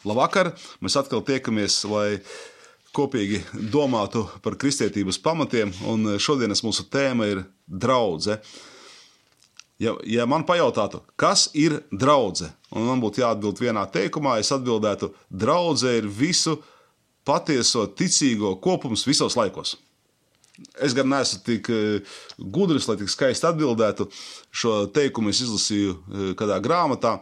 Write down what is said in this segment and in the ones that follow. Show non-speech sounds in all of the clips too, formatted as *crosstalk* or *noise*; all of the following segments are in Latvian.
Labvakar! Mēs atkal tiekamies, lai kopīgi domātu par kristietības pamatiem. Un šodienas mūsu tēma ir draudzene. Ja, ja man pajautātu, kas ir draudzene, un man būtu jāatbild vienā teikumā, es atbildētu, draudzene ir visu patieso ticīgo kopums visos laikos. Es gan neesmu tik eh, gudrs, lai tik skaisti atbildētu. Šo teikumu es izlasīju eh, kādā grāmatā,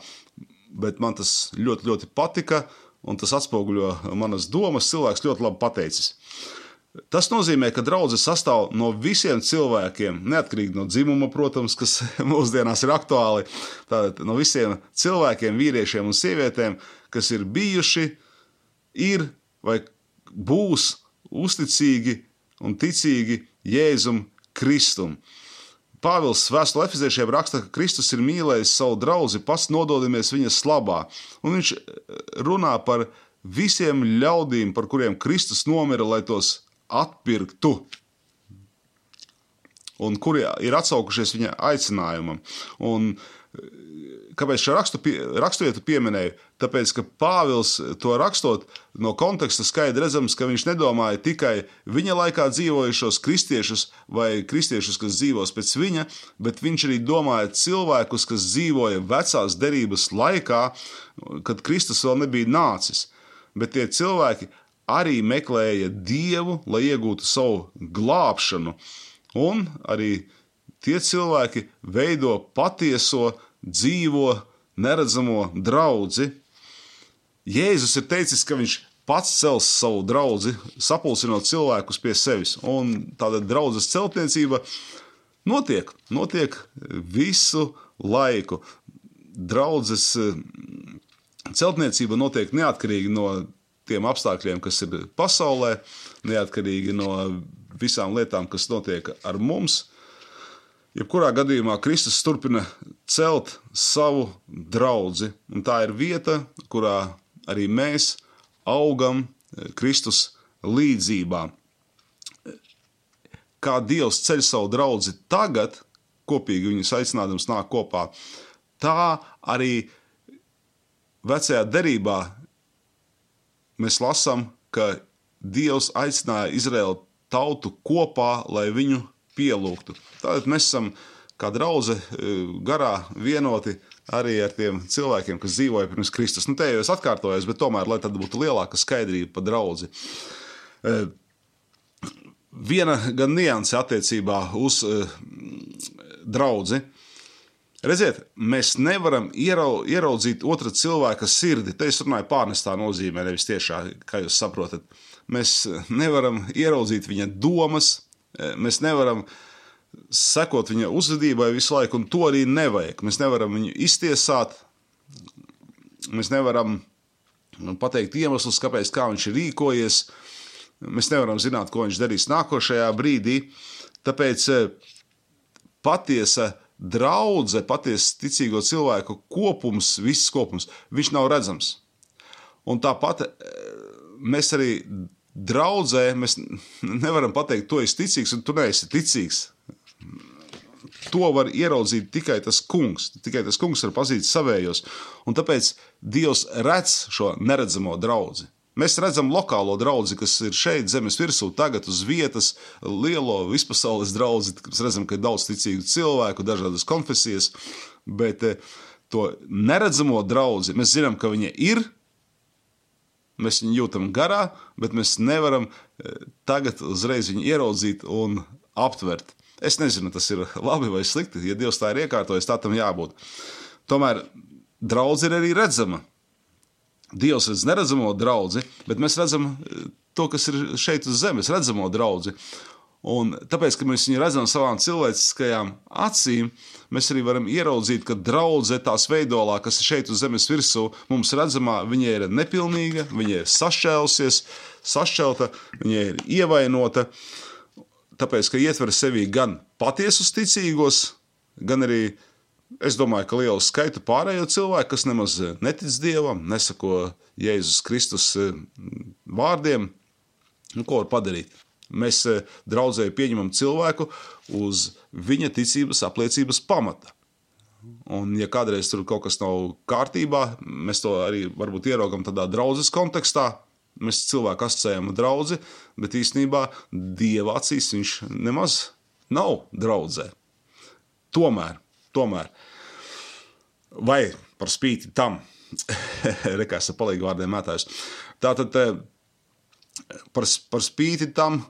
bet man tas ļoti, ļoti patika, un tas atspoguļo manas domas. Cilvēks ļoti labi pateicis. Tas nozīmē, ka draudzene sastāv no visiem cilvēkiem, neatkarīgi no dzimuma, protams, kas *laughs* mūsdienās ir aktuāli. Tātad no visiem cilvēkiem, vīriešiem un sievietēm, kas ir bijuši, ir vai būs uzticīgi un ticīgi Jēzum Kristum. Pāvils vēstulē Efeziešiem raksta, ka Kristus ir mīlējis savu draugu, pats nododamies viņa slabā. Un viņš eh, runā par visiem ļaudīm, par kuriem Kristus nomira, lai tos atpirktu. Un kuri ir atsaukušies viņa aicinājumam. Un Kāpēc šo rakstu, raksturvietu pieminēju? Tāpēc, ka Pāvils to rakstot no konteksta skaidri redzams, ka viņš nedomāja tikai viņa laikā dzīvojušos kristiešus vai kristiešus, kas dzīvos pēc viņa, bet viņš arī domāja cilvēkus, kas dzīvoja vecās derības laikā, kad Kristus vēl nebija nācis. Bet tie cilvēki arī meklēja Dievu, lai iegūtu savu glābšanu, un arī tie cilvēki veido patieso dzīvo neredzamo draugu. Jēzus ir teicis, ka viņš pats cels savu draugu, sapulcinot cilvēkus pie sevis. Un tāda draudzes celtniecība notiek, notiek visu laiku. Draudzes celtniecība notiek neatkarīgi no tiem apstākļiem, kas ir pasaulē, neatkarīgi no visām lietām, kas notiek ar mums. Jebkurā gadījumā Kristus turpina celt savu draugu, un tā ir vieta, kurā arī mēs augam Kristus līdzībā. Kā Dievs ceļ savu draugu tagad, kopīgi viņus aicinādams nāk kopā, tā arī vecajā derībā mēs lasām, ka Dievs aicināja Izraēlu tautu kopā, lai viņu pielūgtu. Tātad mēs esam kā draugi garā vienoti arī ar tiem cilvēkiem, kas dzīvoja pirms Kristus. Nu, te jau es atkārtojos, bet tomēr, lai tad būtu lielāka skaidrība par draugu. E, viena gan nianse attiecībā uz e, draugu. Redziet, mēs nevaram ierau, ieraudzīt otra cilvēka sirdi. Te es runāju pārnestā nozīmē, nevis tiešā, kā jūs saprotat. Mēs nevaram ieraudzīt viņa domas, Mēs nevaram sekot viņa uzvedībai visu laiku, un to arī nevajag. Mēs nevaram viņu iztiesāt, mēs nevaram nu, pateikt iemeslus, kāpēc kā viņš ir rīkojies. Mēs nevaram zināt, ko viņš darīs nākošajā brīdī. Tāpēc eh, patiesa draudzene, patiesa ticīgo cilvēku kopums, viss kopums, viņš nav redzams. Un tāpat eh, mēs arī draudzē mēs nevaram pateikt, tu esi ticīgs un tu neesi ticīgs. To var ieraudzīt tikai tas kungs. Tikai tas kungs var pazīt savējos. Un tāpēc Dievs redz šo neredzamo draugu. Mēs redzam lokālo draugu, kas ir šeit, zemes virsū, tagad uz vietas, lielo vispasaules draugu. Mēs redzam, ka ir daudz ticīgu cilvēku, dažādas konfesijas, bet eh, to neredzamo draugu mēs zinām, ka viņa ir Mēs viņu jūtam garā, bet mēs nevaram eh, tagad uzreiz viņu ieraudzīt un aptvert. Es nezinu, tas ir *laughs* labi vai slikti. Ja Dievs tā ir iekārtojis, tā tam jābūt. Tomēr draudzene ir arī redzama. Dievs redz neredzamo draugu, bet mēs redzam eh, to, kas ir šeit uz zemes, redzamo draugu. Un tāpēc, ka mēs viņu redzam savām cilvēciskajām acīm, mēs arī varam ieraudzīt, ka draudzene tās veidolā, kas ir šeit uz zemes virsū, mums redzamā, viņa ir nepilnīga, viņa ir sašķēlusies, sašķelta, viņa ir ievainota. Tāpēc, ka ietver sevī gan patiesus ticīgos, gan arī, es domāju, ka lielu skaitu pārējo cilvēku, kas nemaz netic dievam, nesako Jēzus Kristus vārdiem, nu, ko var padarīt. Mēs eh, draudzēji pieņemam cilvēku uz viņa ticības apliecības pamata. Un, ja kādreiz tur kaut kas nav kārtībā, mēs to arī varbūt ieraugam tādā draudzes kontekstā. Mēs cilvēku asociējam ar draugu, bet īstenībā dieva acīs viņš nemaz nav draudzē. Tomēr, tomēr, vai par spīti tam, *laughs* rekās ar palīgu vārdiem mētājus, tātad eh, par, par spīti tam,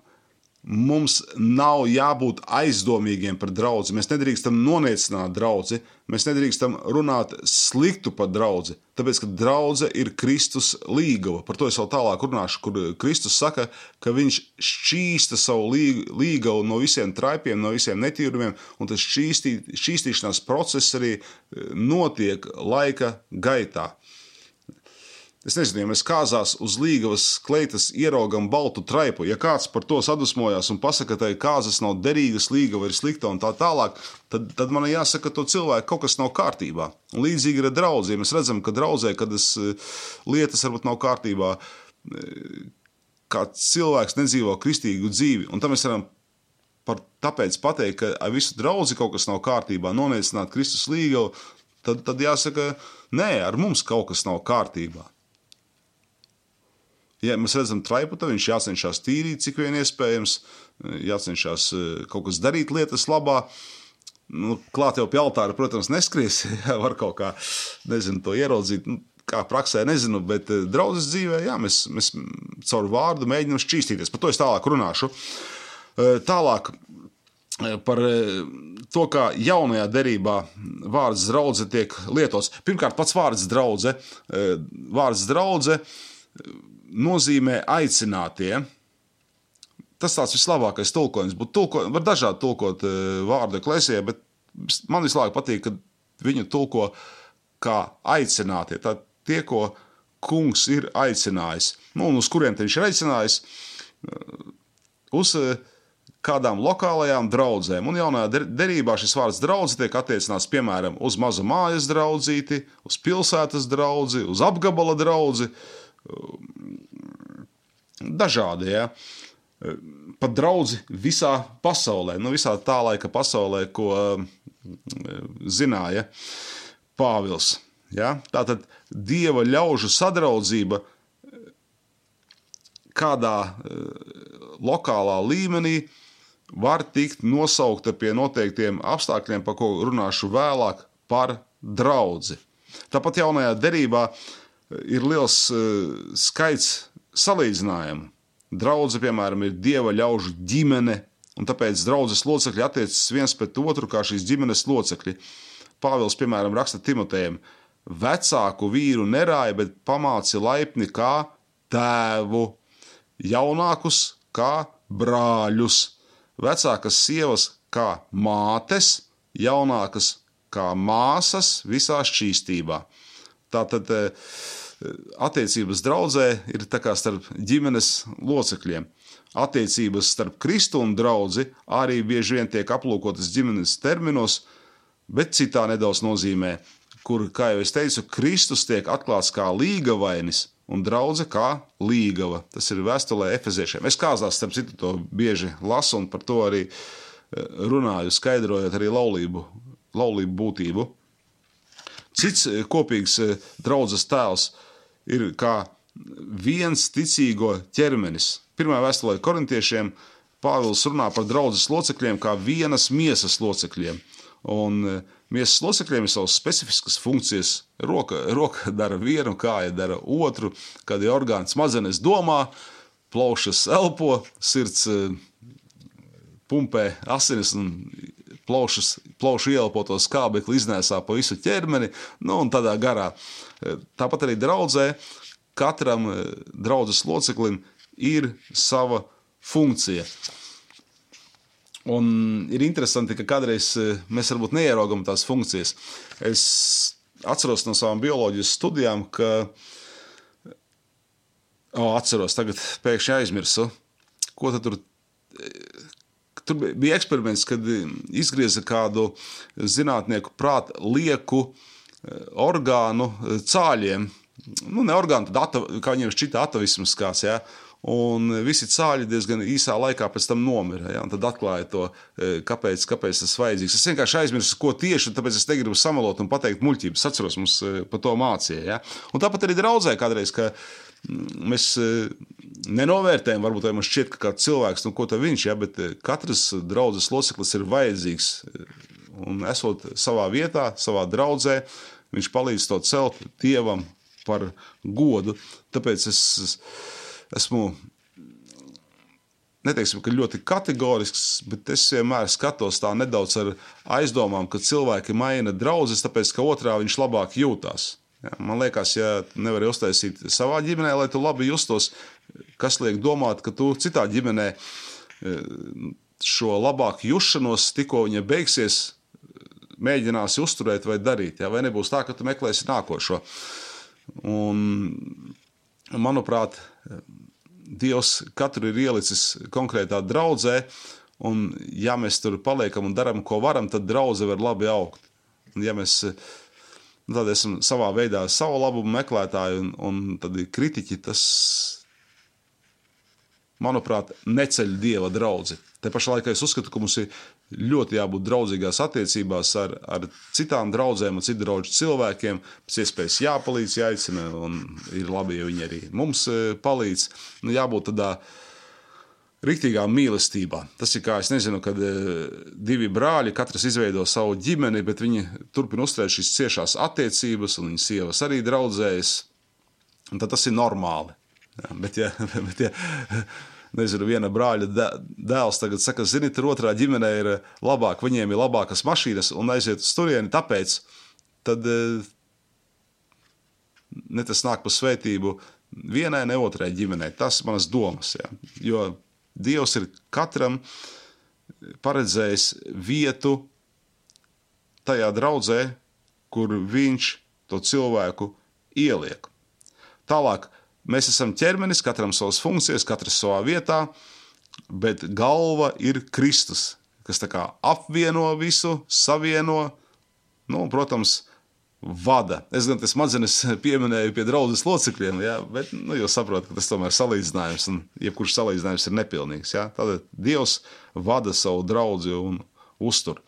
Mums nav jābūt aizdomīgiem par draugu. Mēs nedrīkstam noniecināt draugu, mēs nedrīkstam runāt sliktu par draugu. Tāpēc, ka draudzene ir Kristus līgava. Par to es vēl tālāk runāšu, kur Kristus saka, ka viņš šķīsta savu līgavu no visiem traipiem, no visiem netīrumiem, un tas šķīstī, šķīstīšanās process arī notiek laika gaitā. Es nezinu, ja mēs kāzās uz līgavas kleitas ieraugam baltu traipu, ja kāds par to sadusmojās un pasakā, ka kāzas nav derīgas, līgava ir slikta un tā tālāk, tad, tad man jāsaka, ka to cilvēku kaut kas nav kārtībā. Līdzīgi ir ar draugiem. Mēs redzam, ka draudzē, kad es, eh, lietas varbūt nav kārtībā, eh, kā cilvēks nedzīvo kristīgu dzīvi, un tam mēs varam par tāpēc pateikt, ka ar visu draugu kaut kas nav kārtībā, noniecināt Kristus līgavu, tad, tad jāsaka, nē, ar mums kaut kas nav kārtībā. Ja mēs redzam traipu, tad viņš jācenšas tīrīt, cik vien iespējams, jācenšas eh, kaut kas darīt lietas labā. Nu, klāt jau pie altāra, protams, neskries. *laughs* Jā, var kaut kā nezinu, to ieraudzīt. Nu, kā praksē, nezinu, bet eh, draudzes dzīvē, jā, mēs, mēs caur vārdu mēģinām šķīstīties. Par to es tālāk runāšu. Eh, tālāk par to, kā jaunajā derībā vārds draudzene tiek lietots. Pirmkārt, pats vārds draudzene. Vārds draudzene nozīmē aicinātie. Tas tāds vislabākais tulkojums. Būtu tulko, var dažādi tulkot e, vārdu eklēsijā, bet man vislabāk patīk, kad viņu tulko kā aicinātie. Tā tie, ko kungs ir aicinājis. Nu, un uz kuriem viņš ir aicinājis? Uz e, kādām lokālajām draudzēm. Un jaunajā derībā šis vārds draugs tiek attiecināts piemēram uz mazu mājas draugu, uz pilsētas draugu, uz apgabala draugu dažādi. Ja? Pat draugi visā pasaulē, nu, visā tā laika pasaulē, ko zināja Pāvils. Ja? Tā tad dieva ļaužu sadraudzība kādā lokālā līmenī var tikt nosaukta pie noteiktiem apstākļiem, par ko runāšu vēlāk, par draugu. Tāpat jaunajā derībā ir liels skaits salīdzinājumu. Draudze, piemēram, ir dieva ļaužu ģimene, un tāpēc draudzes locekļi attiecas viens pret otru kā šīs ģimenes locekļi. Pāvils, piemēram, raksta Timotejam: Vecāku vīru nerāja, bet pamāci laipni kā tēvu, jaunākus kā brāļus, vecākas sievas kā mātes, jaunākas kā māsas visā šķīstībā. Tātad attiecības draudzē ir starp ģimenes locekļiem. Attiecības starp Kristu un draugu arī bieži vien tiek aplūkotas ģimenes terminos, bet citā nedaudz nozīmē, kur, kā jau es teicu, Kristus tiek atklāts kā līgavainis un draudzene kā līgava. Tas ir vēstulē Efeziešiem. Es kāzās, starp citu, to bieži lasu un par to arī eh, runāju, skaidrojot arī laulību, laulību būtību. Cits eh, kopīgs eh, draudzes tēls ir kā viens ticīgo ķermenis. Pirmā vēstulē korintiešiem Pāvils runā par draudzes locekļiem kā vienas miesas locekļiem. Un e, miesas locekļiem ir savas specifiskas funkcijas. Roka, roka *laughs* dara vienu, kāja dara otru, kad ir orgāns smadzenes domā, plaušas elpo, sirds pumpē asinis un plaušas, plaušu ieelpoto skābekli iznēsā pa visu ķermeni, nu un tādā garā. Tāpat arī draudzē katram eh, draudzes loceklim ir sava funkcija. Un ir interesanti, ka kādreiz eh, mēs varbūt neieraugam tās funkcijas. Es atceros no savām bioloģijas studijām, ka, oh, atceros, tagad pēkšņi aizmirsu, ko tur Tur bija eksperiments, kad izgrieza kādu zinātnieku prātu lieku eh, orgānu eh, cāļiem. Nu, ne orgānu, tad ata, kā viņiem šķita atavisms kāds, ja? Un visi cāļi diezgan īsā laikā pēc tam nomira. Ja? Tad atklāja to, kāpēc, kāpēc tas vajadzīgs. Es vienkārši aizmirsu, ko tieši, tāpēc es negribu samalot un pateikt muļķības. Es atceros, mums par to mācīja. Ja? Un tāpat arī draudzē kādreiz, ka mm, mēs nenovērtējam, varbūt mums šķiet, ka kāds cilvēks, nu, ko viņš ir, ja? bet katrs draudzes loceklis ir vajadzīgs. Un esot savā vietā, savā draudzē, viņš palīdz to celt dievam par godu. Tāpēc es esmu neteiksim, ka ļoti kategorisks, bet es vienmēr skatos tā nedaudz ar aizdomām, ka cilvēki maina draugus, tāpēc ka otrā viņš labāk jūtas. Man liekas, ja nevar uztaisīt savā ģimenē, lai tu labi justos, kas liek domāt, ka tu citā ģimenē e, šo labāku jušanos, tikko viņa beigsies, mēģināsi uzturēt vai darīt. Ja? Vai nebūs tā, ka tu meklēsi nākošo. Un, manuprāt, Dievs katru ir ielicis konkrētā draudzē, un ja mēs tur paliekam un darām, ko varam, tad draudzene var labi augt. Un ja mēs nu, tad esam savā veidā savu labumu meklētāji un, un kritiķi, tas, manuprāt, neceļ Dieva draugu. Te pašā laikā es uzskatu, ka mums ir ļoti jābūt draudzīgās attiecībās ar, ar citām draudzēm un citu draugu cilvēkiem. Pēc iespējas jāpalīdz, jāicina, un ir labi, ja viņi arī mums e, palīdz. Nu, jābūt tādā rīktīgā mīlestībā. Tas ir kā, es nezinu, kad e, divi brāļi, katrs izveido savu ģimeni, bet viņi turpina uzturēt šīs ciešās attiecības, un viņas sievas arī draudzējas. Tad tas ir normāli. Ja, bet, ja, *laughs* bet, ja, *laughs* nezinu, viena brāļa dēls tagad saka, zini, tur otrā ģimenē ir eh, labāk, viņiem ir labākas mašīnas un aiziet uz turieni, tāpēc tad eh, ne tas nāk par svētību vienai, ne otrai ģimenei. Tas manas domas. Ja. Jo Dievs ir katram paredzējis vietu tajā draudzē, kur viņš to cilvēku ieliek. Tālāk, Mēs esam ķermenis, katram savas funkcijas, katrs savā vietā, bet galva ir Kristus, kas apvieno visu, savieno, nu, protams, vada. Es gan tas smadzenes *laughs* pieminēju pie draudzes locekļiem, ja, bet nu, jūs saprotat, ka tas tomēr ir salīdzinājums, un jebkurš salīdzinājums ir nepilnīgs. Ja. Tad Dievs vada savu draugu un uztur.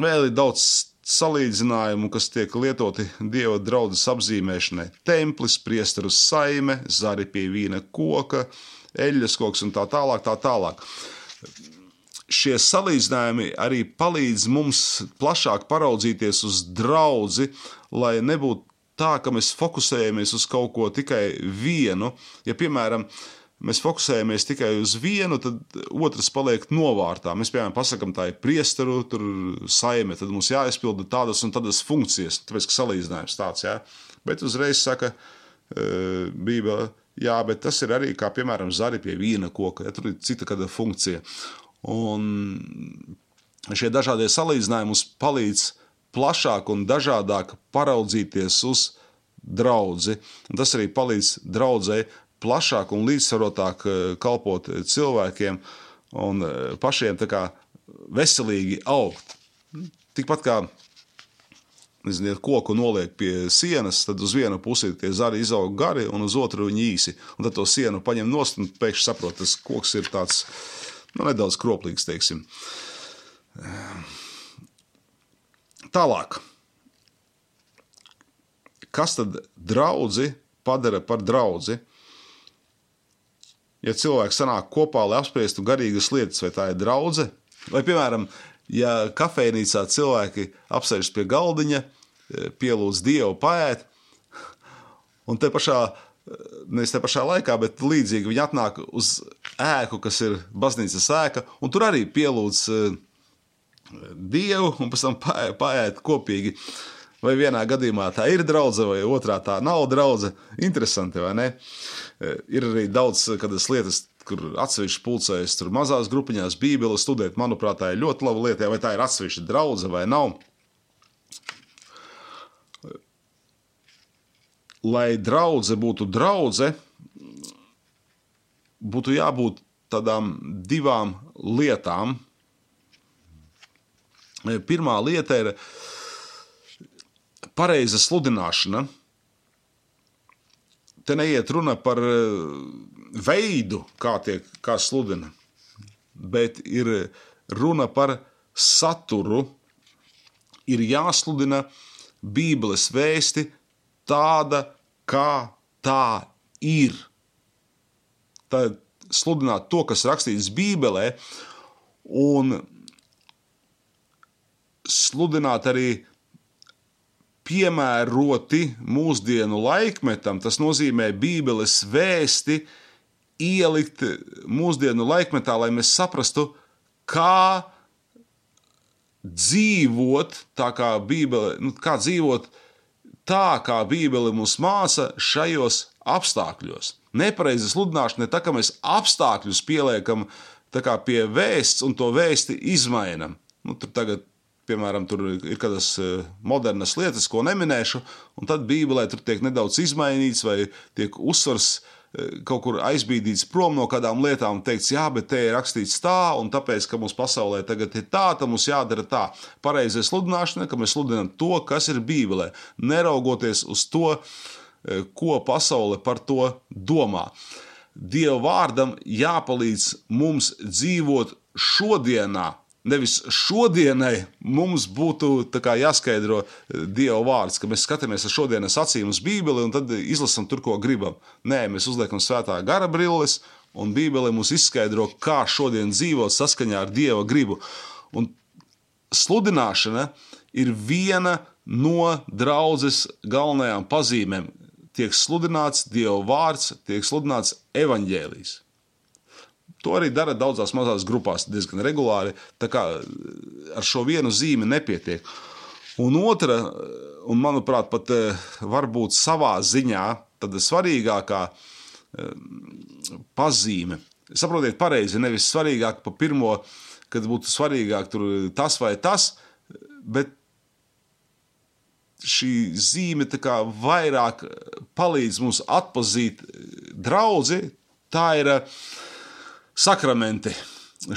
Vēl ir daudz salīdzinājumu, kas tiek lietoti dieva draudzes apzīmēšanai. Templis, priesteru saime, zari pie vīna koka, eļļas koks un tā tālāk. Tā tālāk. Šie salīdzinājumi arī palīdz mums plašāk paraudzīties uz draugu, lai nebūtu tā, ka mēs fokusējamies uz kaut ko tikai vienu. Ja, piemēram, mēs fokusējamies tikai uz vienu, tad otrs paliek novārtā. Mēs, piemēram, pasakām, tā ir priesteru saime, tad mums jāizpilda tādas un tādas funkcijas, tāpēc, ka salīdzinājums tāds, jā. Bet uzreiz saka e, Bībele, jā, bet tas ir arī, kā piemēram, zari pie vīna koka, ja tur ir cita kāda funkcija. Un šie dažādie salīdzinājumi mums palīdz plašāk un dažādāk paraudzīties uz draugu. Tas arī palīdz draudzēji plašāk un līdzsvarotāk eh, kalpot cilvēkiem un eh, pašiem kā, veselīgi augt. Tikpat kā nezinu, koku noliek pie sienas, tad uz vienu pusi tie zari izaug gari, un uz otru viņi īsi. Un tad to sienu paņem nost, un pēkšņi saprot, tas koks ir tāds nu, nedaudz kroplīgs. Teiksim. Tālāk. Kas tad draugi padara par draugu? Ja cilvēki sanāk kopā, lai apspriestu garīgas lietas, vai tā ir draudzene, vai, piemēram, ja kafejnīcā cilvēki apsēžas pie galdiņa, e, pielūdz dievu, paēt, un te pašā, e, nevis te pašā laikā, bet līdzīgi viņi atnāk uz ēku, kas ir baznīcas ēka, un tur arī pielūdz e, dievu, un pēc tam paēt kopīgi. Vai vienā gadījumā tā ir draudzene, vai otrā tā nav draudzene. Interesanti, vai ne? Eh, ir arī daudz kādas lietas, kur atsevišķi pulcējas tur mazās grupiņās, Bībeli studēt. Manuprāt, tā ir ļoti laba lieta, vai tā ir atsevišķa draudzene vai nav. Lai draudzene būtu draudzene, būtu jābūt tādām divām lietām. Pirmā lieta ir pareiza sludināšana. te neiet runa par veidu, kā tiek kā sludina, bet ir runa par saturu. Ir jāsludina Bībeles vēsti tāda, kā tā ir. Tad sludināt to, kas rakstīts Bībelē, un sludināt arī piemēroti mūsdienu laikmetam. Tas nozīmē Bībeles vēsti ielikt mūsdienu laikmetā, lai mēs saprastu, kā dzīvot tā, kā Bībele, nu, kā dzīvot tā, kā Bībele mums māca šajos apstākļos. Nepareiza sludināšana ir tā, ka mēs apstākļus pieliekam pie vēsts un to vēsti izmainām. Nu, tur tagad, piemēram, tur ir kādas e, modernas lietas, ko neminēšu, un tad Bībelē tur tiek nedaudz izmainīts vai tiek uzsvars e, kaut kur aizbīdīts prom no kādām lietām teikts, jā, bet te ir rakstīts tā, un tāpēc, ka mums pasaulē tagad ir tā, tad mums jādara tā. Pareizais sludināšana, ka mēs sludinām to, kas ir Bībelē, neraugoties uz to, E, ko pasaule par to domā. Dieva vārdam jāpalīdz mums dzīvot šodienā. Nevis šodienai mums būtu jāskaidro e, Dieva vārds, ka mēs skatāmies ar šodienas acīm uz Bībeli un tad izlasām tur, ko gribam. Nē, mēs uzliekam svētā gara brilles, un Bībele mums izskaidro, kā šodien dzīvot saskaņā ar Dieva gribu. Un sludināšana ir viena no draudzes galvenajām pazīmēm tiek sludināts Dieva vārds, tiek sludināts evaņģēlijs. To arī dara daudzās mazās grupās, diezgan regulāri. Tā kā ar šo vienu zīmi nepietiek. Un otra, un manuprāt, pat eh, varbūt savā ziņā svarīgākā eh, pazīme. Saprotiet, pareizi, nevis svarīgāk par pirmo, kad būtu svarīgāk tas vai tas, bet šī zīme vairāk palīdz mums atpazīt draugu, tā ir eh, sakramenti.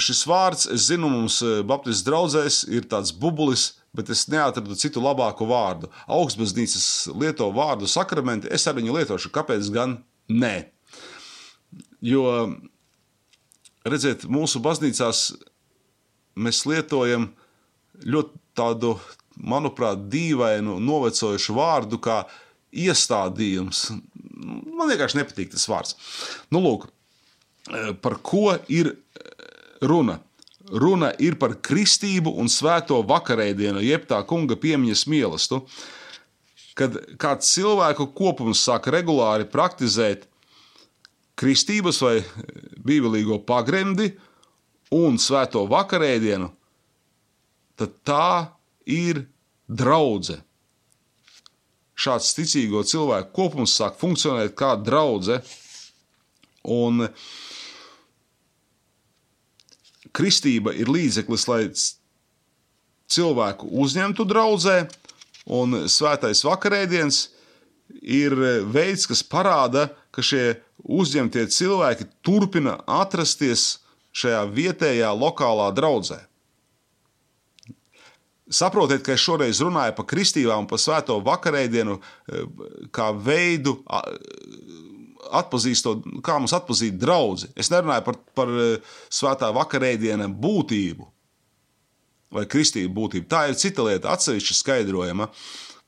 Šis vārds, es zinu, mums eh, Baptistu draugzēs ir tāds bubulis, bet es neatradu citu labāku vārdu. Augstbaznīcas lieto vārdu sakramenti, es ar viņu lietošu. Kāpēc gan nē? Jo, redziet, mūsu baznīcās mēs lietojam ļoti tādu manuprāt, dīvainu, novecojušu vārdu kā iestādījums. Man vienkārši nepatīk tas vārds. Nu, lūk, par ko ir runa? Runa ir par kristību un svēto vakarēdienu, jeb tā kunga piemiņas mīlestību. Kad kāds cilvēku kopums sāk regulāri praktizēt kristības vai bībelīgo pagremdi un svēto vakarēdienu, tad tā ir draudzene. Šāds ticīgo cilvēku kopums sāk funkcionēt kā draudzene. Un kristība ir līdzeklis, lai cilvēku uzņemtu draudzē, un svētais vakarēdiens ir veids, kas parāda, ka šie uzņemtie cilvēki turpina atrasties šajā vietējā, lokālā draudzē. Saprotiet, ka es šoreiz runāju par kristībām, par svēto vakarēdienu, eh, kā veidu atpazīstot, kā mums atpazīt draugu. Es nerunāju par, par eh, svētā vakarēdienu būtību vai kristību būtību. Tā ir cita lieta, atsevišķa skaidrojama.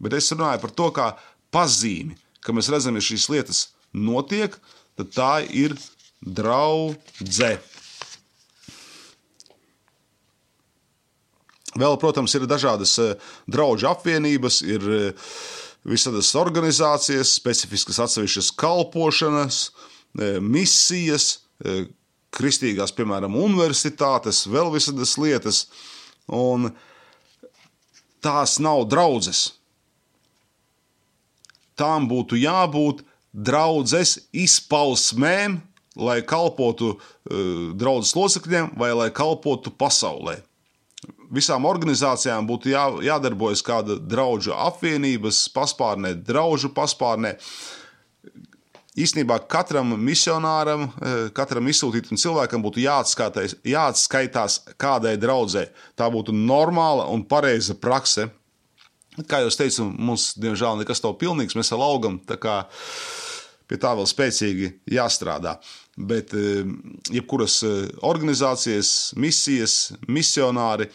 Bet es runāju par to, kā pazīmi, ka mēs redzam, ja šīs lietas notiek, tad tā ir draudzene. Vēl, protams, ir dažādas eh, draugu apvienības, ir eh, visādas organizācijas, specifiskas atsevišķas kalpošanas, eh, misijas, kristīgās, piemēram, universitātes, vēl visādas lietas. Un tās nav draudzes. Tām būtu jābūt draudzes izpausmēm, lai kalpotu uh, draudzes locekļiem vai lai kalpotu pasaulē visām organizācijām būtu jā, jādarbojas kāda draugu apvienības paspārnē, draugu paspārnē. Īsnībā katram misionāram, eh, katram izsūtītam cilvēkam būtu jāatskaitās kādai draudzē. Tā būtu normāla un pareiza prakse. Kā jau teicu, mums, diemžēl, nekas nav pilnīgs. Mēs vēl augam. pie tā vēl spēcīgi jāstrādā. Bet jebkuras organizācijas, misijas, misionāri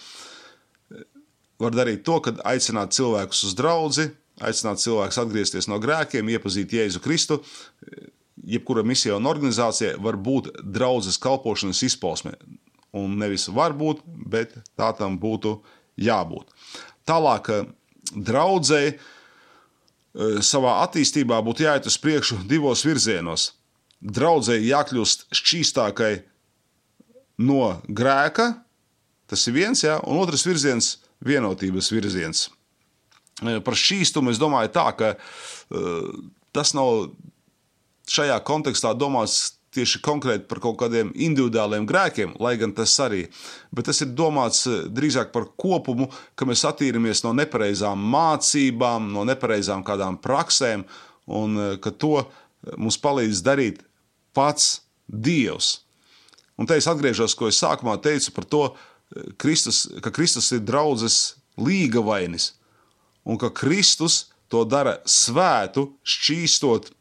var darīt to, ka aicināt cilvēkus uz draugu, aicināt cilvēkus atgriezties no grēkiem, iepazīt Jēzu Kristu. Jebkura misija un organizācija var būt draudzes kalpošanas izpausme. Un nevis var būt, bet tā tam būtu jābūt. Tālāk, draudzēji savā attīstībā būtu jāiet uz priekšu divos virzienos. Draudzēji jākļūst šķīstākai no grēka, tas ir viens, ja, un otrs virziens - vienotības virziens. Eh, par šķīstumu es domāju, tā, ka uh, tas nav šajā kontekstā domāts tieši konkrēti par kaut kādiem individuāliem grēkiem, lai gan tas arī. Bet tas ir domāts eh, drīzāk par kopumu, ka mēs attīramies no nepareizām mācībām, no nepareizām kādām praksēm, un ka to mums palīdz darīt pats Dievs. Un te es atgriežos, ko es sākumā teicu par to, Kristus, ka Kristus ir draudzes līgavainis un ka Kristus to dara svētu, šķīstot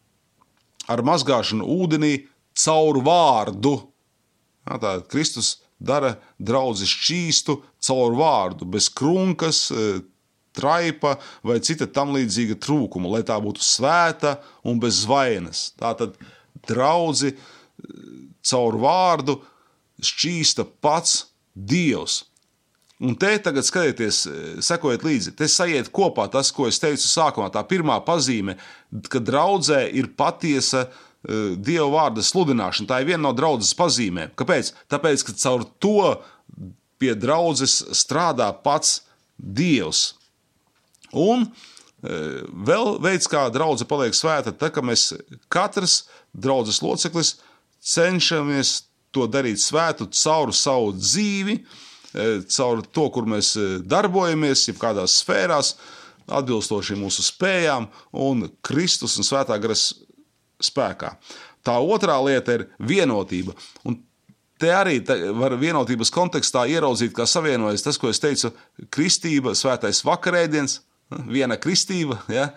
ar mazgāšanu ūdenī caur vārdu. Ja, tā Kristus dara draugu šķīstu caur vārdu, bez krunkas, e, traipa vai cita tam līdzīga trūkuma, lai tā būtu svēta un bez vainas. Tā tad draugi caur vārdu šķīsta pats Dievs. Un te tagad skatieties, sekojiet līdzi. Te sajiet kopā tas, ko es teicu sākumā. Tā pirmā pazīme, ka draudzē ir patiesa uh, Dieva vārda sludināšana. Tā ir viena no draudzes pazīmēm. Kāpēc? Tāpēc, ka caur to pie draudzes strādā pats Dievs. Un uh, vēl veids, kā draudzene paliek svēta, tad, ka mēs katrs draudzes loceklis cenšamies to darīt svētu caur savu dzīvi E, caur to, kur mēs e, darbojamies, jau kādās sfērās, atbilstoši mūsu spējām un Kristus un Svētā garas spēkā. Tā otrā lieta ir vienotība. Un Te arī var vienotības kontekstā ieraudzīt, kā savienojas tas, ko es teicu, kristība, svētais vakarēdiens, *laughs* viena kristība. Ja?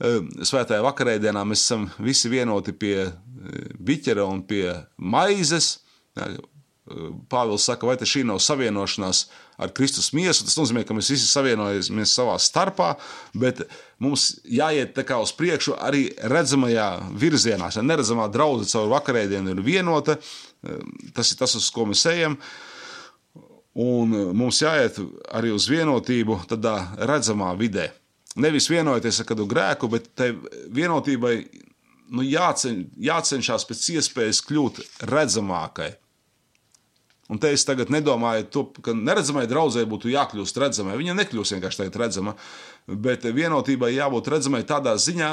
Svētajā vakarēdienā mēs esam visi vienoti pie biķera un pie maizes. Ja? Pāvils saka, vai šī nav savienošanās ar Kristus miesu. Tas nozīmē, ka mēs visi savienojamies savā starpā, bet mums jāiet tā kā uz priekšu arī redzamajā virzienā. Ja neredzamā draudzene caur vakarēdienu ir vienota, tas ir tas, uz ko mēs ejam. Un mums jāiet arī uz vienotību tādā redzamā vidē. Nevis vienojoties ar kādu grēku, bet tai vienotībai nu, jāceņ, jācenšas pēc iespējas kļūt redzamākai. Un te es tagad nedomāju, to, ka neredzamai draudzē būtu jākļūst redzamai. Viņa nekļūs vienkārši tagad redzama, bet vienotībai jābūt redzamai tādā ziņā,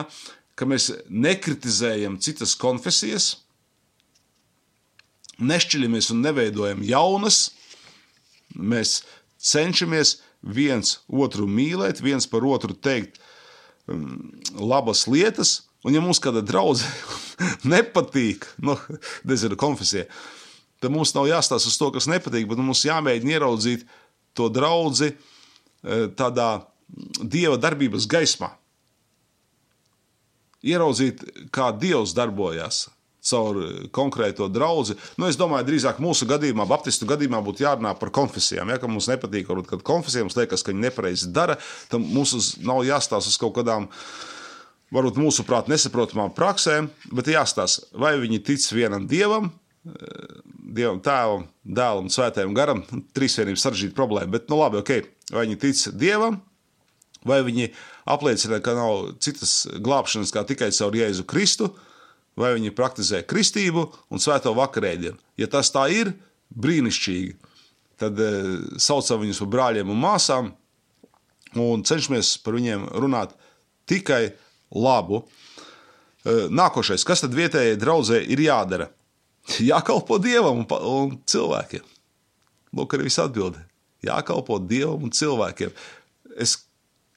ka mēs nekritizējam citas konfesijas, nešķiļamies un neveidojam jaunas. Mēs cenšamies viens otru mīlēt, viens par otru teikt um, labas lietas, un ja mums kāda draudzene *laughs* nepatīk, nu, *laughs* nezinu, konfesija tad mums nav jāstāsta uz to, kas nepatīk, bet mums jāmēģina ieraudzīt to draugu e, tādā dieva darbības gaismā. Ieraudzīt, kā Dievs darbojas caur konkrēto draugu. Nu, es domāju, drīzāk mūsu gadījumā, Baptistu gadījumā, būtu jārunā par konfesijām. Ja, mums nepatīk, varbūt, kad konfesijām liekas, ka viņi nepareizi dara, tad mums nav jāstāsta uz kaut kādām, varbūt mūsuprāt, nesaprotamām praksēm, bet jāstāsta, vai viņi tic vienam dievam, Dievam, Tēvam, Dēlam Svētajam Garam. Trīsvienība sarežģīta problēma, bet nu, labi, ok. Vai viņi tic Dievam, vai viņi apliecina, ka nav citas glābšanas kā tikai caur Jēzu Kristu, vai viņi praktizē kristību un svēto vakarēdienu. Ja tas tā ir, brīnišķīgi, tad e, saucam viņus par brāļiem un māsām un cenšamies par viņiem runāt tikai labu. E, nākošais, kas tad vietējai draudzē ir jādara? *laughs* jākalpo dievam un, un cilvēkiem. Lūk, arī viss atbild. Jākalpo dievam un cilvēkiem. Es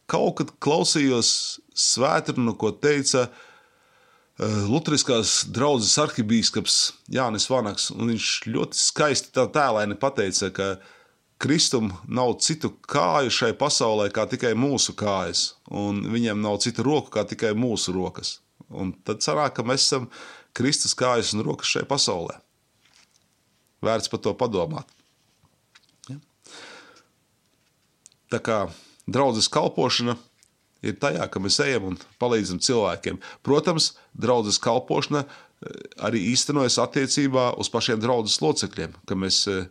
kaut kad klausījos svētdienu, ko teica uh, Lutheriskās draudzes arhibīskaps Jānis Vanaks. Viņš ļoti skaisti tā tēlaini pateica, ka Kristum nav citu kāju šai pasaulē kā tikai mūsu kājas, un viņam nav citu roku kā tikai mūsu rokas. Un tad sanāk, ka mēs esam Kristus kājas un rokas šajā pasaulē. Vērts par to padomāt. Ja? Tā kā draudzes kalpošana ir tajā, ka mēs ejam un palīdzam cilvēkiem. Protams, draudzes kalpošana eh, arī īstenojas attiecībā uz pašiem draudzes locekļiem, ka mēs eh,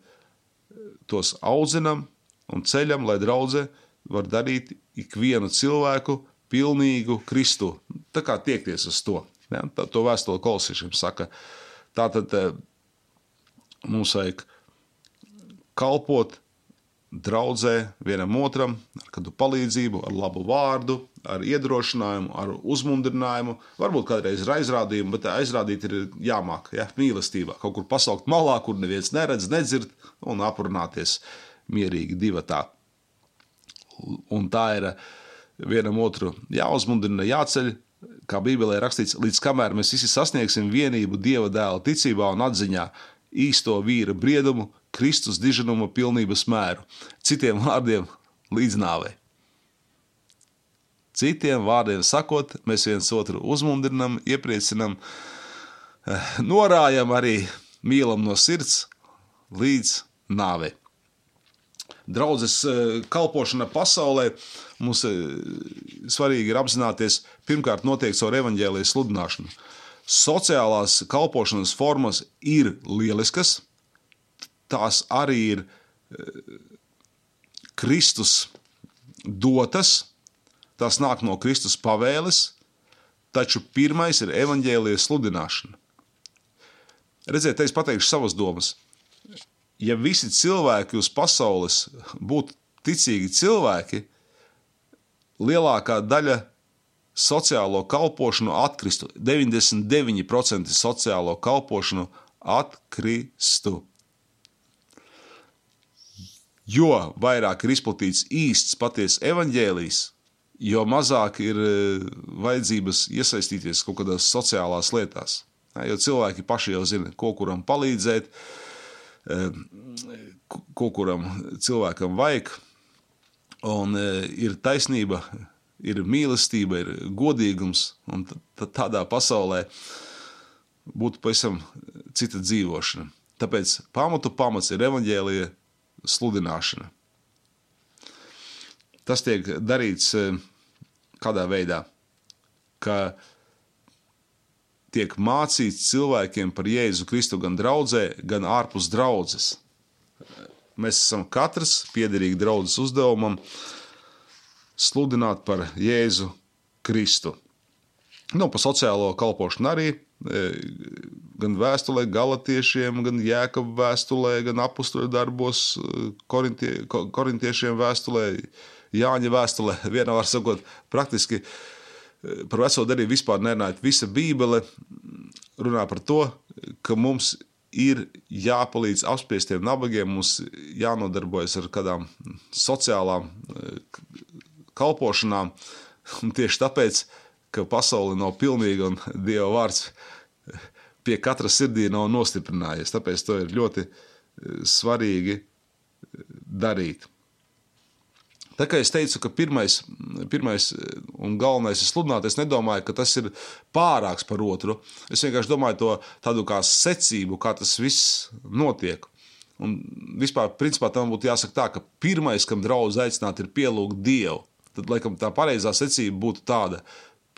tos audzinām un ceļam, lai draudzē var darīt ikvienu cilvēku pilnīgu Kristu. Tā kā tiekties uz to. Ja? To vēstule kolosiešiem saka. Tātad eh, mums vajag kalpot draudzē vienam otram, ar kādu palīdzību, ar labu vārdu, ar iedrošinājumu, ar uzmundrinājumu. Varbūt kādreiz ar aizrādījumu, bet aizrādīt ir jāmāk, ja, mīlestībā. Kaut kur pasaukt malā, kur neviens neredz, nedzird un aprunāties mierīgi divatā. Un tā ir vienam otru jāuzmundrina, jāceļ. Kā Bībelē rakstīts, līdz kamēr mēs visi sasniegsim vienību Dieva dēla ticībā un atziņā, īsto vīra briedumu, Kristus diženuma pilnības mēru. Citiem vārdiem, līdz nāvei. Citiem vārdiem sakot, mēs viens otru uzmundrinām, iepriecinām, eh, norājam arī mīlam no sirds līdz nāvei. Draudzes eh, kalpošana pasaulē mums eh, svarīgi ir apzināties, pirmkārt, notiek caur evaņģēlijas sludināšanu. Sociālās kalpošanas formas ir lieliskas, tās arī ir eh, Kristus dotas, tās nāk no Kristus pavēles, taču pirmais ir evaņģēlijas sludināšana. Redziet, es pateikšu savas domas. Ja visi cilvēki uz pasaules būtu ticīgi cilvēki, lielākā daļa sociālo kalpošanu atkristu. 99% sociālo kalpošanu atkristu. Jo vairāk ir izplatīts īsts, patiesa evaņģēlijs, jo mazāk ir e, vajadzības iesaistīties kaut kādās sociālās lietās. Jo cilvēki paši jau zina, ko kuram palīdzēt, e, ko kuram cilvēkam vajag. Un e, ir taisnība, ir mīlestība, ir godīgums. Un tādā pasaulē būtu pavisam cita dzīvošana. Tāpēc pamatu pamats ir evaņģēlija sludināšana. Tas tiek darīts eh, kādā veidā, ka tiek mācīts cilvēkiem par Jēzu Kristu gan draudzē, gan ārpus draudzes. Mēs esam katrs piederīgi draudzes uzdevumam sludināt par Jēzu Kristu. Nu, par sociālo kalpošanu arī E, gan vēstulē galotiešiem, gan jēkab vēstulē, gan apakstuļu darbos, e, korintie, korintiešiem vēstulē, Jāņa vēstulē. *laughs* Vienā var sakot, praktiski e, par veco darību vispār nerunājot. Visa Bībele runā par to, ka mums ir jāpalīdz apspiestiem nabagiem, mums jānodarbojas ar kādām sociālām kalpošanām. Un tieši tāpēc, ka pasaule nav pilnīga un Dieva vārds pie katra sirdī nav nostiprinājies. Tāpēc to ir ļoti eh, svarīgi eh, darīt. Tā kā es teicu, ka pirmais, pirmais eh, un galvenais ir sludināt, es nedomāju, ka tas ir pārāks par otru. Es vienkārši domāju to tādu kā secību, kā tas viss notiek. Un vispār, principā, tam būtu jāsaka tā, ka pirmais, kam draudz aicināt, ir pielūgt Dievu. Tad, laikam, tā pareizā secība būtu tāda: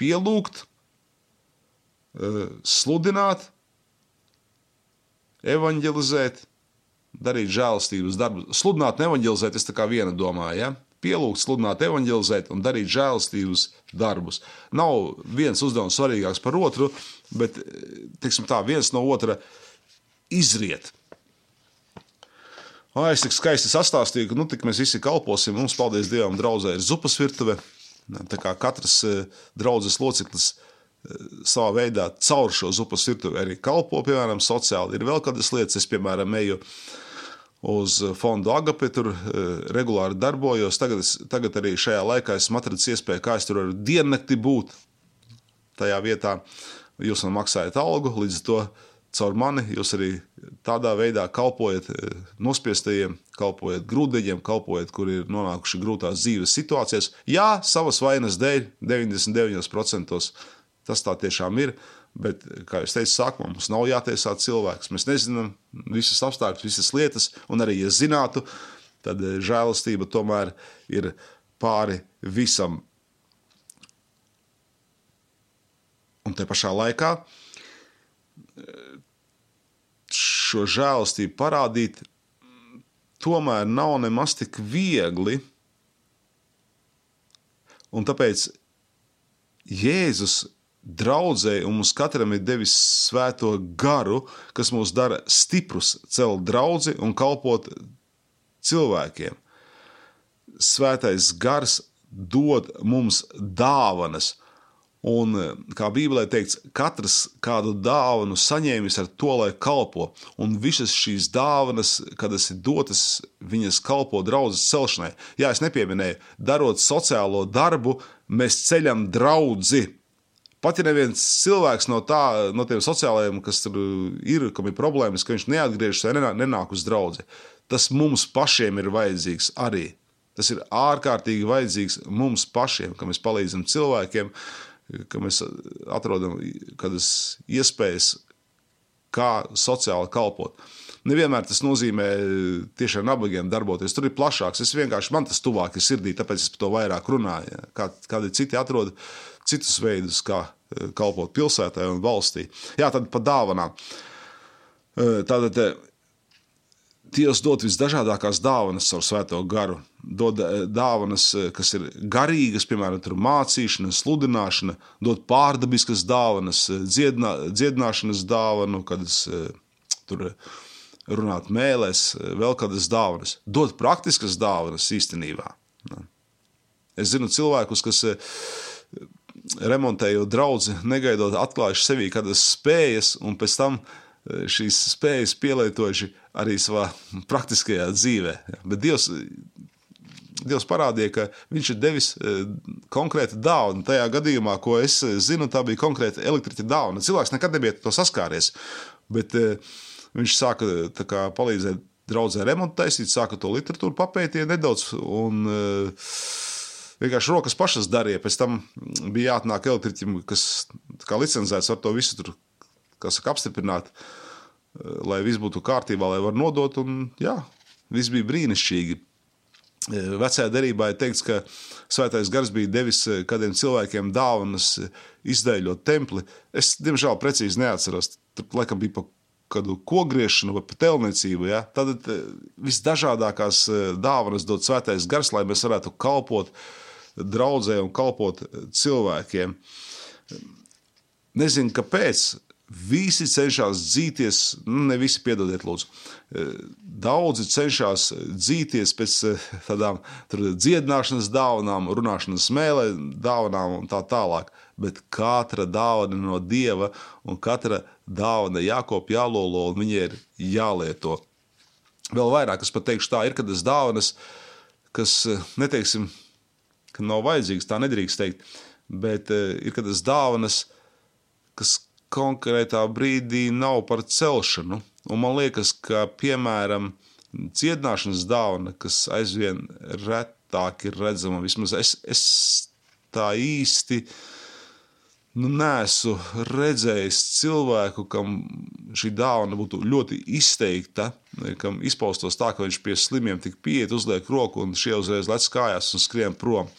pielūgt, sludināt, evanģelizēt, darīt žēlastības darbu. Sludināt, nevanģelizēt, es tā kā viena domāju. Ja? Pielūgt, sludināt, evanģelizēt un darīt žēlastības darbus. Nav viens uzdevums svarīgāks par otru, bet tā, viens no otra izriet. O, es tik skaisti sastāstīju, ka nu, mēs visi kalposim. Mums, paldies Dievam, draudzē ir zupas virtuve. Tā kā katrs draudzes loceklis savā veidā caur šo zupas virtuvi arī kalpo, piemēram, sociāli. Ir vēl kādas lietas, es, piemēram, eju uz fondu Agape, tur eh, regulāri darbojos. Tagad, es, tagad arī šajā laikā esmu atradzis iespēju, kā es tur varu diennakti būt tajā vietā. Jūs man maksājat algu, līdz ar to caur mani jūs arī tādā veidā kalpojat eh, nospiestajiem, kalpojat grūdeņiem, kalpojat, kuri ir nonākuši grūtās dzīves situācijās. Jā, savas vainas dēļ 99% Tas tā tiešām ir. Bet, kā jau teicu, sākumā mums nav jātiesā cilvēks. Mēs nezinām visas apstākļus, visas lietas, un arī, ja zinātu, tad eh, žēlastība tomēr ir pāri visam. Un te pašā laikā eh, šo žēlastību parādīt tomēr nav nemaz tik viegli. Un tāpēc Jēzus draudzē, un mums katram ir devis svēto garu, kas mūs dara stiprus, celt draugu un kalpot cilvēkiem. Svētais gars dod mums dāvanas, Un, kā Bībelē teikts, katrs kādu dāvanu saņēmis ar to, lai kalpo. Un visas šīs dāvanas, kad tas ir dotas, viņas kalpo draudzes celšanai. Jā, es nepieminēju, darot sociālo darbu, mēs ceļam draugu. Pat ja neviens cilvēks no, tā, no tiem sociālajiem, kas tur ir, kam ir problēmas, ka viņš neatgriežas vai nenāk uz draugu, tas mums pašiem ir vajadzīgs arī. Tas ir ārkārtīgi vajadzīgs mums pašiem, ka mēs palīdzam cilvēkiem, ka mēs atrodam kādas iespējas, kā sociāli kalpot. Nevienmēr tas nozīmē tieši ar nabagiem darboties. Tur ir plašāks. Es vienkārši man tas tuvāk ir sirdī, tāpēc es par to vairāk runāju. Kā, kādi citi atrod citus veidus, kā eh, kalpot pilsētai un valstī. Jā, tad par dāvanām. Eh, tātad eh, Dievs dod visdažādākās dāvanas caur svēto garu. Dod eh, dāvanas, eh, kas ir garīgas, piemēram, mācīšana, sludināšana, dod pārdabiskas dāvanas, eh, dziednā, dziedināšanas dāvanu, kad es tur runātu mēlēs, vēl kādas dāvanas. Dod praktiskas dāvanas īstenībā. Es zinu cilvēkus, kas remontējot draugu, negaidot atklājuši sevī kādas spējas, un pēc tam šīs spējas pielietojuši arī savā praktiskajā dzīvē. Bet Dievs, Dievs parādīja, ka Viņš ir devis e, konkrētu dāvanu. Tajā gadījumā, ko es zinu, tā bija konkrēta elektriķa dāvana. Cilvēks nekad nebija to saskāries. Bet e, viņš sāka kā, palīdzēt draudzē remontu taisīt, sāka to literatūru papētīt nedaudz. Un, uh, vienkārši rokas pašas darīja. Pēc tam bija jāatnāk elektriķim, kas licencēts, ar to visu tur, saka, apstiprināt. Uh, lai viss būtu kārtībā, lai var nodot. Un, jā, viss bija brīnišķīgi. E, vecajā derībā ir teikts, ka Svētais Gars bija devis e, kādiem cilvēkiem dāvanas izdēļot templi. Es, diemžēl, precīzi neatceros. Tur laikam bija pa kādu kogriešanu vai pa telniecību. Ja? Tad visdažādākās dāvanas dod Svētais Gars, lai mēs varētu kalpot draudzē un kalpot cilvēkiem. Nezinu, kāpēc Visi cenšas dzīties, nu, ne visi piedodiet, lūdzu. E, daudzi cenšas dzīties pēc e, tādām dziedināšanas dāvanām, runāšanas smēlē dāvanām un tā tālāk. Bet katra dāvana no dieva un katra dāvana jākop, jālolo un viņa ir jālieto. Vēl vairāk es pat teikšu, tā ir, kad tas dāvanas, kas e, neteiksim, ka nav vajadzīgas, tā nedrīkst teikt, bet ir kādas dāvanas, kas konkrētā brīdī nav par celšanu. Un man liekas, ka piemēram dziedināšanas dāvana, kas aizvien retāk ir redzama, vismaz es, es tā īsti nu, neesmu redzējis cilvēku, kam šī dāvana būtu ļoti izteikta, kam izpaustos tā, ka viņš pie slimiem tik pieiet, uzliek roku un šie uzreiz lec kājās un skrien prom.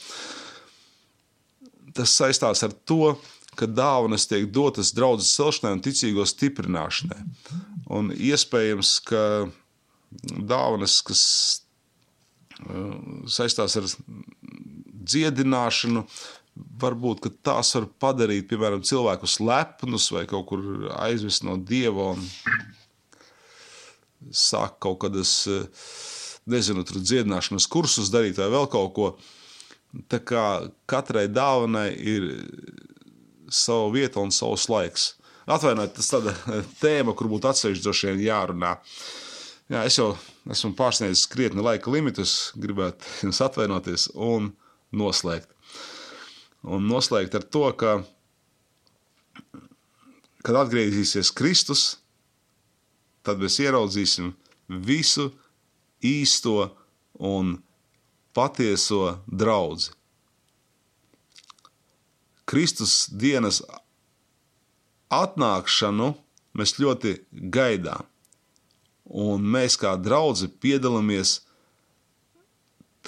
Tas saistās ar to, ka dāvanas tiek dotas draudzes celšanai un ticīgo stiprināšanai. Un iespējams, ka dāvanas, kas uh, saistās ar dziedināšanu, varbūt tās var padarīt, piemēram, cilvēkus lepnus vai kaut kur aizvest no dieva sāk kaut kādas, nezinu, tur dziedināšanas kursus darīt vai vēl kaut ko. Tā kā katrai dāvanai ir savu vietu un savus laiks. Atvainojiet, tas tāda tēma, kur būtu atsevišķi droši vien jārunā. Jā, es jau esmu pārsniedzis krietni laika limitus, gribētu jums atvainoties un noslēgt. Un noslēgt ar to, ka, kad atgriezīsies Kristus, tad mēs ieraudzīsim visu īsto un patieso draugu. Kristus dienas atnākšanu mēs ļoti gaidām. Un mēs kā draugi piedalāmies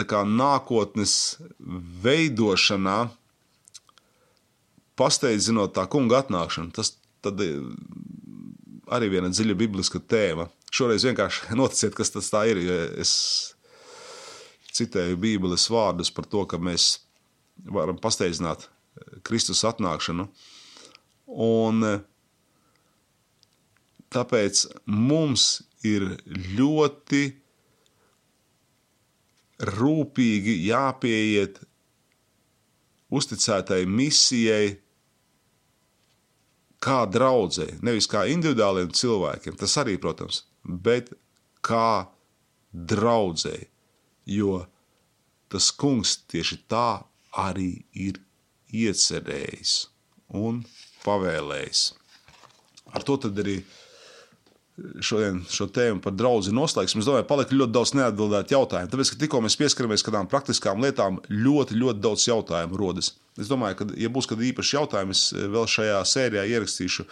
nākotnes veidošanā, pasteidzinot tā kunga atnākšanu. Tas tad, arī viena dziļa bibliska tēma. Šoreiz vienkārši *laughs* noticiet, kas tas ir. Es citēju Bībeles vārdus par to, ka mēs varam pasteidzināt Kristus atnākšanu. Un tāpēc mums ir ļoti rūpīgi jāpieiet uzticētai misijai, kā draudzēji, nevis kā individuāliem cilvēkiem, tas arī, protams, bet kā draudzēji. Jo tas kungs tieši tā arī ir iecerējis un pavēlējis. Ar to arī šodien šo tēmu par draugu noslēgsim. Es domāju, ka palika ļoti daudz neatbildētu jautājumu. Tāpēc, ka tikko mēs pieskaramies kādām praktiskām lietām, ļoti, ļoti daudz jautājumu rodas. Es domāju, ka, ja būs kādi īpaši jautājumi, es vēl šajā sērijā ierakstīšu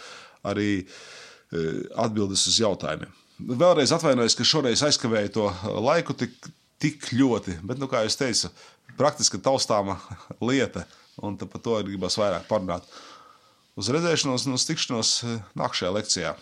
arī e, atbildes uz jautājumiem. Vēlreiz atvainojos, ka šoreiz aizkavēju to laiku tik, tik ļoti, bet, nu, kā jau teicu, praktiski taustāma *laughs* lieta, un par to gribas vairāk parunāt. Uz redzēšanos un uz tikšanos nākamajā lekcijā.